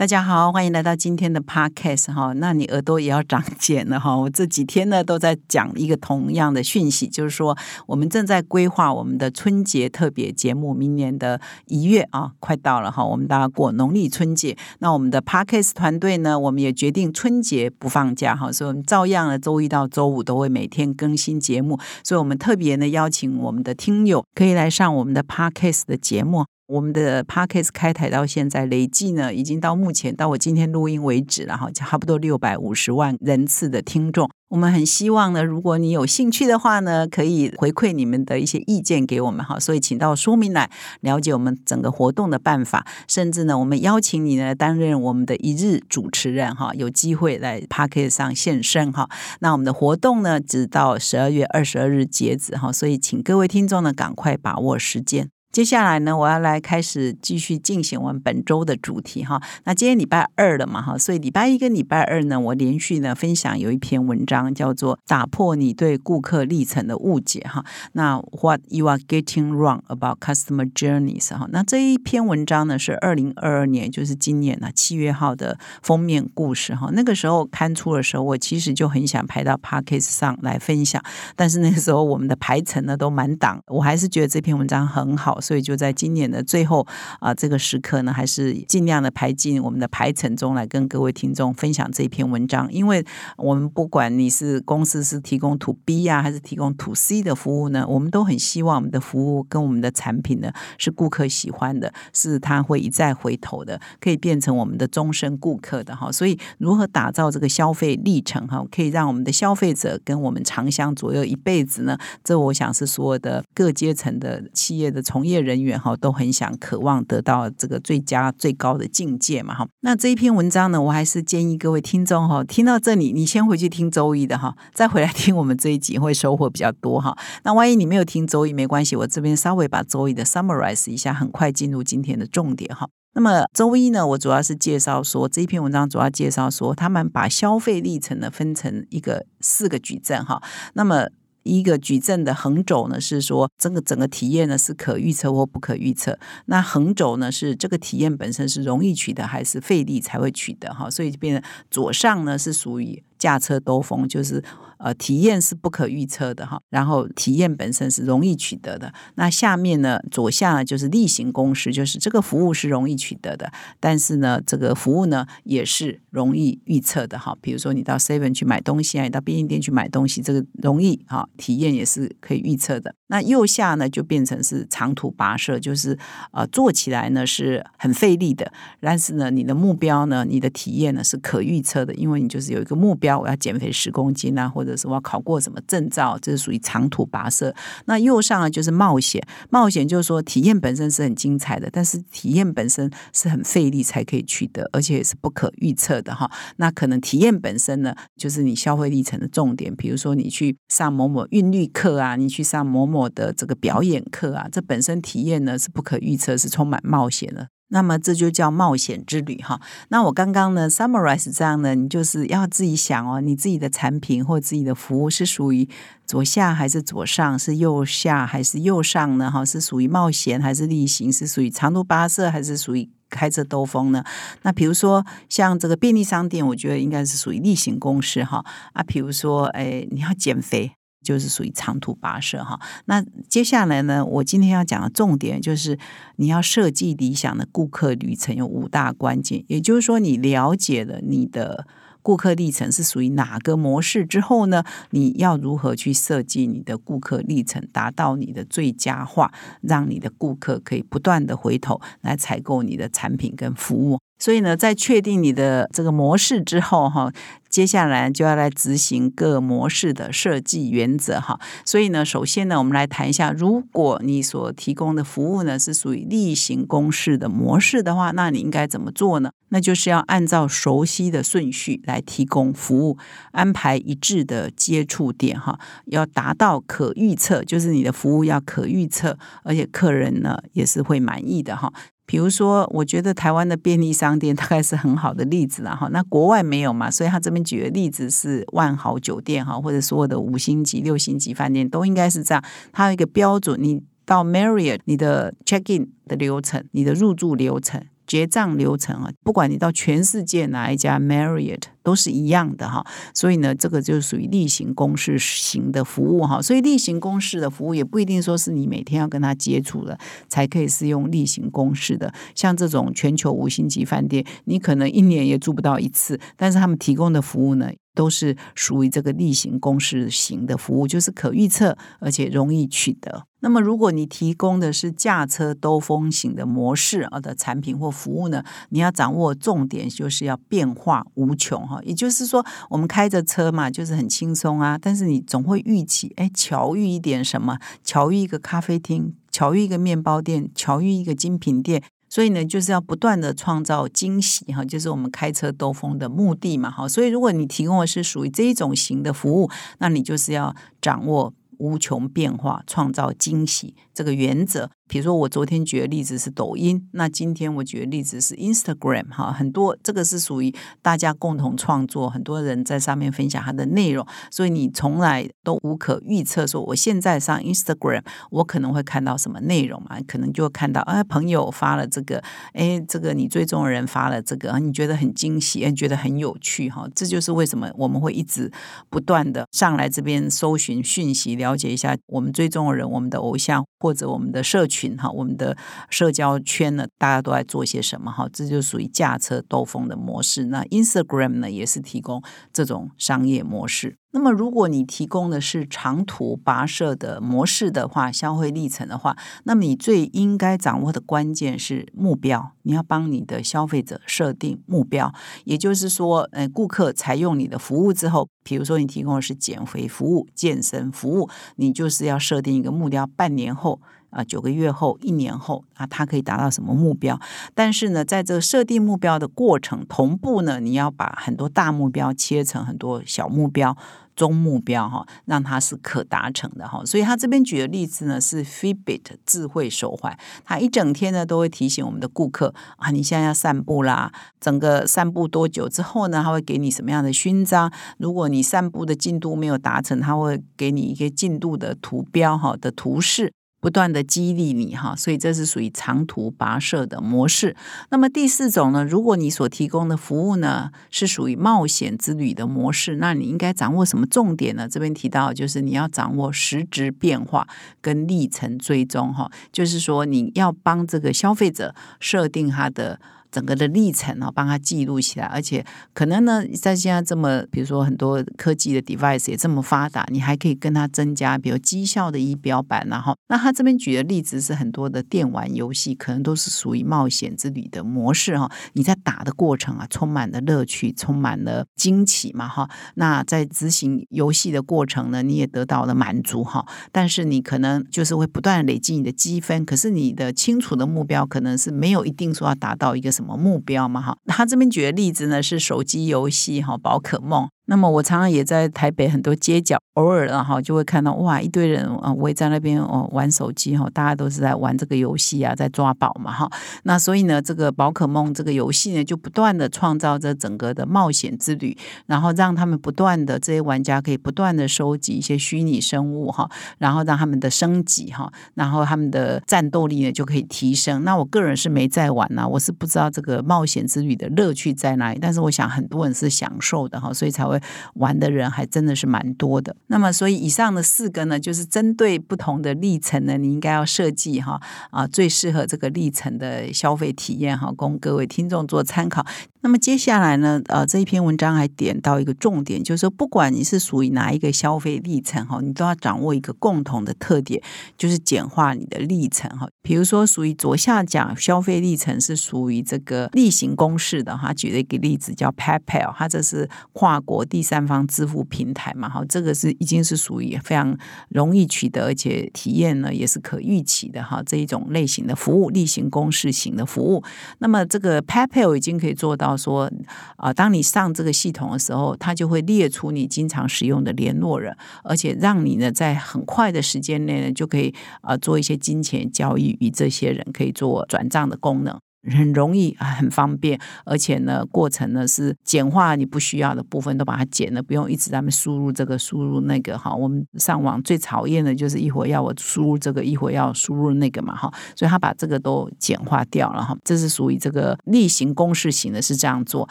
大家好，欢迎来到今天的 Podcast 哈。那你耳朵也要长茧了哈。我这几天呢都在讲一个同样的讯息，就是说我们正在规划我们的春节特别节目，明年的一月啊，快到了哈。我们大家过农历春节，那我们的 Podcast 团队呢，我们也决定春节不放假哈，所以我们照样呢周一到周五都会每天更新节目。所以我们特别呢邀请我们的听友可以来上我们的 Podcast 的节目。我们的 Podcast 开台到现在，累计呢已经到目前到我今天录音为止了哈，差不多六百五十万人次的听众。我们很希望呢，如果你有兴趣的话呢，可以回馈你们的一些意见给我们哈。所以请到说明来了解我们整个活动的办法，甚至呢，我们邀请你呢担任我们的一日主持人哈，有机会来 Podcast 上现身哈。那我们的活动呢，直到十二月二十二日截止哈，所以请各位听众呢赶快把握时间。接下来呢，我要来开始继续进行我们本周的主题哈。那今天礼拜二了嘛哈，所以礼拜一跟礼拜二呢，我连续呢分享有一篇文章叫做《打破你对顾客历程的误解》哈。那 What you are getting wrong about customer journeys 哈。那这一篇文章呢是二零二二年，就是今年呢七月号的封面故事哈。那个时候刊出的时候，我其实就很想排到 Podcast 上来分享，但是那个时候我们的排程呢都满档，我还是觉得这篇文章很好。所以就在今年的最后啊，这个时刻呢，还是尽量的排进我们的排程中来跟各位听众分享这一篇文章。因为我们不管你是公司是提供 to B 呀，还是提供 to C 的服务呢，我们都很希望我们的服务跟我们的产品呢是顾客喜欢的，是他会一再回头的，可以变成我们的终身顾客的哈。所以如何打造这个消费历程哈，可以让我们的消费者跟我们长相左右一辈子呢？这我想是所有的各阶层的企业的从业。业人员哈都很想渴望得到这个最佳最高的境界嘛哈。那这一篇文章呢，我还是建议各位听众哈，听到这里你先回去听周一的哈，再回来听我们这一集会收获比较多哈。那万一你没有听周一没关系，我这边稍微把周一的 summarize 一下，很快进入今天的重点哈。那么周一呢，我主要是介绍说这一篇文章主要介绍说他们把消费历程呢分成一个四个矩阵哈。那么一个矩阵的横轴呢，是说这个整个体验呢是可预测或不可预测。那横轴呢是这个体验本身是容易取得还是费力才会取得哈，所以就变成左上呢是属于驾车兜风，就是。呃，体验是不可预测的哈，然后体验本身是容易取得的。那下面呢，左下呢就是例行公事，就是这个服务是容易取得的，但是呢，这个服务呢也是容易预测的哈。比如说你到 Seven 去买东西啊，你到便利店去买东西，这个容易哈，体验也是可以预测的。那右下呢就变成是长途跋涉，就是呃做起来呢是很费力的，但是呢你的目标呢，你的体验呢是可预测的，因为你就是有一个目标，我要减肥十公斤啊，或者是我要考过什么证照，这是属于长途跋涉。那右上呢就是冒险，冒险就是说体验本身是很精彩的，但是体验本身是很费力才可以取得，而且也是不可预测的哈。那可能体验本身呢，就是你消费历程的重点，比如说你去上某某韵律课啊，你去上某某。的这个表演课啊，这本身体验呢是不可预测，是充满冒险的。那么这就叫冒险之旅哈。那我刚刚呢 summarize 这样呢，你就是要自己想哦，你自己的产品或自己的服务是属于左下还是左上，是右下还是右上呢？哈，是属于冒险还是例行？是属于长途跋涉还是属于开车兜风呢？那比如说像这个便利商店，我觉得应该是属于例行公事哈。啊，比如说哎，你要减肥。就是属于长途跋涉哈。那接下来呢，我今天要讲的重点就是你要设计理想的顾客旅程有五大关键。也就是说，你了解了你的顾客历程是属于哪个模式之后呢，你要如何去设计你的顾客历程，达到你的最佳化，让你的顾客可以不断的回头来采购你的产品跟服务。所以呢，在确定你的这个模式之后，哈，接下来就要来执行各模式的设计原则，哈。所以呢，首先呢，我们来谈一下，如果你所提供的服务呢是属于例行公事的模式的话，那你应该怎么做呢？那就是要按照熟悉的顺序来提供服务，安排一致的接触点，哈，要达到可预测，就是你的服务要可预测，而且客人呢也是会满意的，哈。比如说，我觉得台湾的便利商店大概是很好的例子了哈。那国外没有嘛，所以他这边举的例子是万豪酒店哈，或者所有的五星级、六星级饭店都应该是这样。它有一个标准，你到 Marriott，你的 check in 的流程，你的入住流程。结账流程啊，不管你到全世界哪一家 Marriott 都是一样的哈，所以呢，这个就属于例行公事型的服务哈。所以例行公事的服务也不一定说是你每天要跟他接触的才可以是用例行公事的。像这种全球五星级饭店，你可能一年也住不到一次，但是他们提供的服务呢？都是属于这个例行公事型的服务，就是可预测而且容易取得。那么，如果你提供的是驾车兜风型的模式啊的产品或服务呢，你要掌握重点就是要变化无穷哈。也就是说，我们开着车嘛，就是很轻松啊，但是你总会预期，哎，巧遇一点什么，巧遇一个咖啡厅，巧遇一个面包店，巧遇一个精品店。所以呢，就是要不断的创造惊喜哈，就是我们开车兜风的目的嘛哈。所以如果你提供的是属于这一种型的服务，那你就是要掌握无穷变化、创造惊喜这个原则。比如说，我昨天举的例子是抖音，那今天我举的例子是 Instagram 哈，很多这个是属于大家共同创作，很多人在上面分享他的内容，所以你从来都无可预测，说我现在上 Instagram，我可能会看到什么内容嘛？可能就看到哎，朋友发了这个，哎，这个你追踪的人发了这个，你觉得很惊喜，哎，觉得很有趣哈，这就是为什么我们会一直不断的上来这边搜寻讯息，了解一下我们追踪的人，我们的偶像或者我们的社群。群哈，我们的社交圈呢，大家都在做些什么哈？这就属于驾车兜风的模式。那 Instagram 呢，也是提供这种商业模式。那么，如果你提供的是长途跋涉的模式的话，消费历程的话，那么你最应该掌握的关键是目标。你要帮你的消费者设定目标，也就是说，呃，顾客采用你的服务之后，比如说你提供的是减肥服务、健身服务，你就是要设定一个目标，半年后。啊，九个月后、一年后啊，它可以达到什么目标？但是呢，在这设定目标的过程，同步呢，你要把很多大目标切成很多小目标、中目标哈，让它是可达成的哈。所以他这边举的例子呢，是 Fitbit 智慧手环，它一整天呢都会提醒我们的顾客啊，你现在要散步啦。整个散步多久之后呢，他会给你什么样的勋章？如果你散步的进度没有达成，他会给你一个进度的图标哈的图示。不断的激励你哈，所以这是属于长途跋涉的模式。那么第四种呢，如果你所提供的服务呢是属于冒险之旅的模式，那你应该掌握什么重点呢？这边提到就是你要掌握实质变化跟历程追踪哈，就是说你要帮这个消费者设定他的。整个的历程啊，帮他记录起来，而且可能呢，在现在这么，比如说很多科技的 device 也这么发达，你还可以跟他增加，比如绩效的仪表板，然后，那他这边举的例子是很多的电玩游戏，可能都是属于冒险之旅的模式哈。你在打的过程啊，充满了乐趣，充满了惊奇嘛哈。那在执行游戏的过程呢，你也得到了满足哈。但是你可能就是会不断累积你的积分，可是你的清楚的目标可能是没有一定说要达到一个。什么目标嘛？哈，他这边举的例子呢是手机游戏哈，宝可梦。那么我常常也在台北很多街角，偶尔然后就会看到哇，一堆人啊围在那边哦玩手机哈，大家都是在玩这个游戏啊，在抓宝嘛哈。那所以呢，这个宝可梦这个游戏呢，就不断的创造着整个的冒险之旅，然后让他们不断的这些玩家可以不断的收集一些虚拟生物哈，然后让他们的升级哈，然后他们的战斗力呢就可以提升。那我个人是没在玩呐，我是不知道这个冒险之旅的乐趣在哪里，但是我想很多人是享受的哈，所以才会。玩的人还真的是蛮多的。那么，所以以上的四个呢，就是针对不同的历程呢，你应该要设计哈啊，最适合这个历程的消费体验哈，供各位听众做参考。那么接下来呢，呃，这一篇文章还点到一个重点，就是说，不管你是属于哪一个消费历程哈，你都要掌握一个共同的特点，就是简化你的历程哈。比如说，属于左下角消费历程是属于这个例行公事的哈。举了一个例子叫 PayPal，它这是跨国第三方支付平台嘛，哈，这个是已经是属于非常容易取得，而且体验呢也是可预期的哈。这一种类型的服务，例行公事型的服务，那么这个 PayPal 已经可以做到。说啊，当你上这个系统的时候，它就会列出你经常使用的联络人，而且让你呢在很快的时间内呢就可以啊做一些金钱交易，与这些人可以做转账的功能。很容易，很方便，而且呢，过程呢是简化你不需要的部分，都把它剪了，不用一直在那输入这个输入那个哈。我们上网最讨厌的就是一会儿要我输入这个，一会儿要输入那个嘛哈。所以他把这个都简化掉了哈。这是属于这个例行公事型的，是这样做。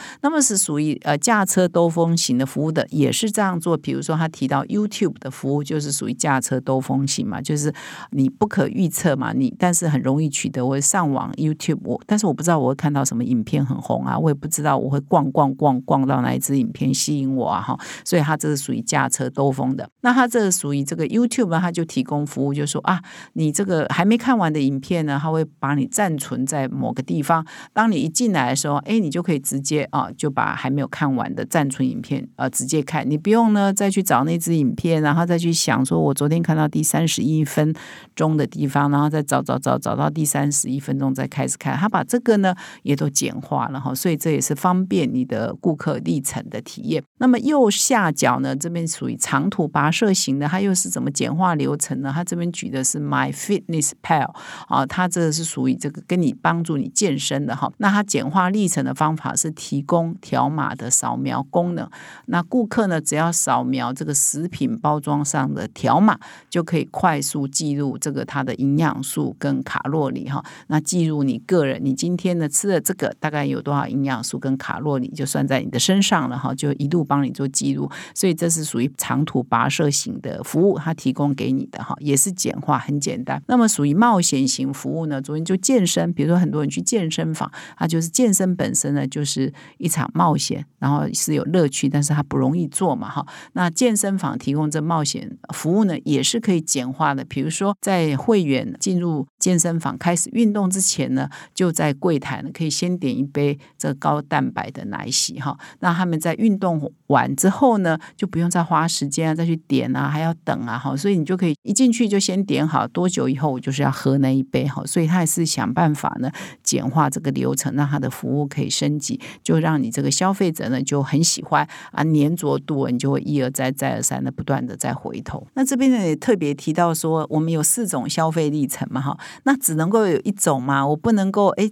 那么是属于呃驾车兜风型的服务的，也是这样做。比如说他提到 YouTube 的服务，就是属于驾车兜风型嘛，就是你不可预测嘛，你但是很容易取得。我上网 YouTube 但。是我不知道我会看到什么影片很红啊，我也不知道我会逛逛逛逛到哪一支影片吸引我啊哈，所以它这是属于驾车兜风的。那它这属于这个 YouTube 他，就提供服务，就说啊，你这个还没看完的影片呢，它会把你暂存在某个地方。当你一进来的时候，哎，你就可以直接啊，就把还没有看完的暂存影片呃直接看，你不用呢再去找那支影片，然后再去想说我昨天看到第三十一分钟的地方，然后再找找找找到第三十一分钟再开始看，它把这个呢也都简化了哈，所以这也是方便你的顾客历程的体验。那么右下角呢，这边属于长途跋涉型的，它又是怎么简化流程呢？它这边举的是 My Fitness Pal 啊，它这个是属于这个跟你帮助你健身的哈。那它简化历程的方法是提供条码的扫描功能。那顾客呢，只要扫描这个食品包装上的条码，就可以快速记录这个它的营养素跟卡路里哈。那记录你个人你。今天呢吃的这个大概有多少营养素跟卡路里，就算在你的身上了哈，就一路帮你做记录。所以这是属于长途跋涉型的服务，它提供给你的哈，也是简化很简单。那么属于冒险型服务呢，昨天就健身，比如说很多人去健身房，它就是健身本身呢就是一场冒险，然后是有乐趣，但是它不容易做嘛哈。那健身房提供这冒险服务呢，也是可以简化的。比如说在会员进入健身房开始运动之前呢，就在在柜台呢，可以先点一杯这高蛋白的奶昔哈。那他们在运动完之后呢，就不用再花时间啊，再去点啊，还要等啊哈。所以你就可以一进去就先点好，多久以后我就是要喝那一杯哈。所以他也是想办法呢，简化这个流程，让他的服务可以升级，就让你这个消费者呢就很喜欢啊，粘着度你就会一而再再而三的不断的再回头。那这边呢也特别提到说，我们有四种消费历程嘛哈，那只能够有一种嘛，我不能够哎。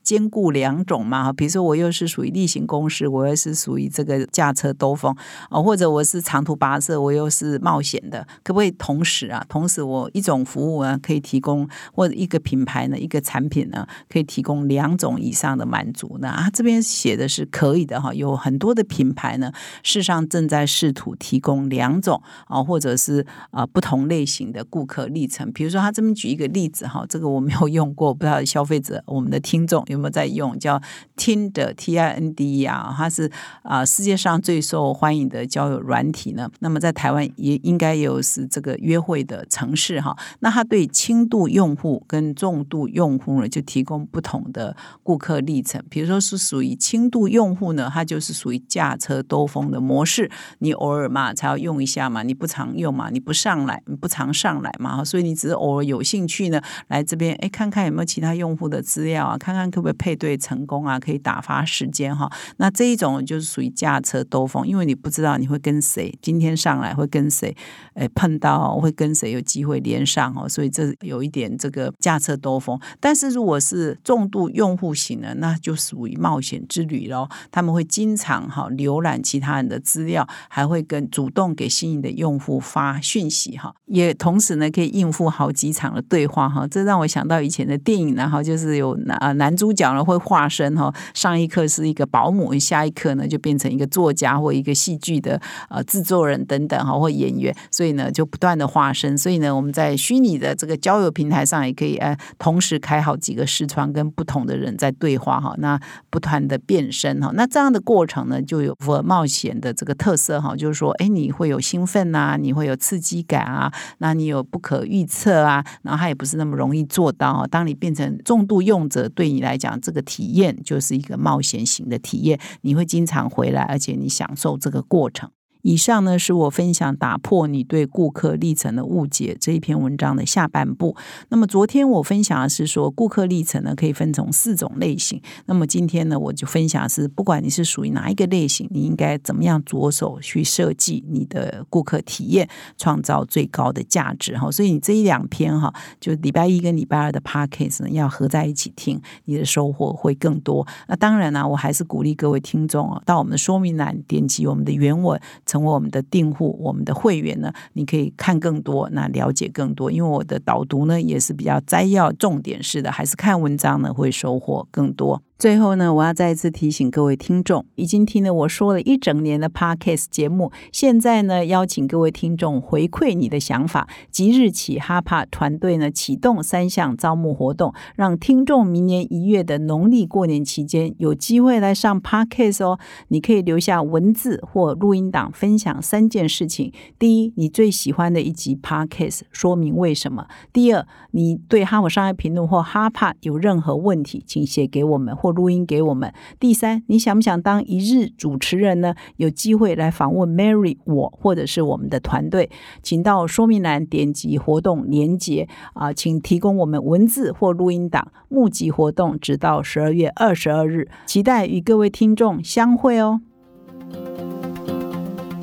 兼顾两种嘛，比如说我又是属于例行公事，我又是属于这个驾车兜风啊，或者我是长途跋涉，我又是冒险的，可不可以同时啊？同时我一种服务啊，可以提供或者一个品牌呢，一个产品呢，可以提供两种以上的满足呢？啊，这边写的是可以的哈，有很多的品牌呢，事实上正在试图提供两种啊，或者是啊不同类型的顾客历程。比如说他这边举一个例子哈，这个我没有用过，不知道消费者我们的听众。有没有在用叫 Tinder T I N D 呀？它是啊世界上最受欢迎的交友软体呢。那么在台湾也应该有是这个约会的城市哈。那它对轻度用户跟重度用户呢，就提供不同的顾客历程。比如说是属于轻度用户呢，它就是属于驾车兜风的模式，你偶尔嘛才要用一下嘛，你不常用嘛，你不上来，你不常上来嘛，所以你只是偶尔有兴趣呢，来这边哎看看有没有其他用户的资料啊，看看可。会不会配对成功啊，可以打发时间哈。那这一种就是属于驾车兜风，因为你不知道你会跟谁今天上来会跟谁，诶碰到会跟谁有机会连上哦，所以这有一点这个驾车兜风。但是如果是重度用户型的，那就属于冒险之旅喽。他们会经常哈浏览其他人的资料，还会跟主动给心仪的用户发讯息哈，也同时呢可以应付好几场的对话哈。这让我想到以前的电影，然后就是有男啊男主。主角呢会化身哈，上一刻是一个保姆，下一刻呢就变成一个作家或一个戏剧的呃制作人等等哈，或演员，所以呢就不断的化身。所以呢，我们在虚拟的这个交友平台上也可以呃同时开好几个视窗，跟不同的人在对话哈。那不断的变身哈，那这样的过程呢，就有符合冒险的这个特色哈，就是说，哎，你会有兴奋呐，你会有刺激感啊，那你有不可预测啊，然后它也不是那么容易做到。当你变成重度用者，对你来讲，这个体验就是一个冒险型的体验，你会经常回来，而且你享受这个过程。以上呢是我分享打破你对顾客历程的误解这一篇文章的下半部。那么昨天我分享的是说顾客历程呢可以分成四种类型。那么今天呢我就分享是不管你是属于哪一个类型，你应该怎么样着手去设计你的顾客体验，创造最高的价值哈。所以你这一两篇哈，就礼拜一跟礼拜二的 p a c k a g e 呢要合在一起听，你的收获会更多。那当然呢，我还是鼓励各位听众啊，到我们的说明栏点击我们的原文。成为我们的订户，我们的会员呢，你可以看更多，那了解更多。因为我的导读呢，也是比较摘要、重点式的，还是看文章呢，会收获更多。最后呢，我要再一次提醒各位听众，已经听了我说了一整年的 Podcast 节目，现在呢，邀请各位听众回馈你的想法。即日起，哈帕团队呢启动三项招募活动，让听众明年一月的农历过年期间有机会来上 Podcast 哦。你可以留下文字或录音档，分享三件事情：第一，你最喜欢的一集 Podcast，说明为什么；第二，你对哈佛商业评论或哈帕有任何问题，请写给我们或。录音给我们。第三，你想不想当一日主持人呢？有机会来访问 Mary 我，或者是我们的团队，请到说明栏点击活动连接啊，请提供我们文字或录音档。募集活动直到十二月二十二日，期待与各位听众相会哦。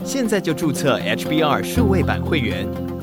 现在就注册 HBR 数位版会员，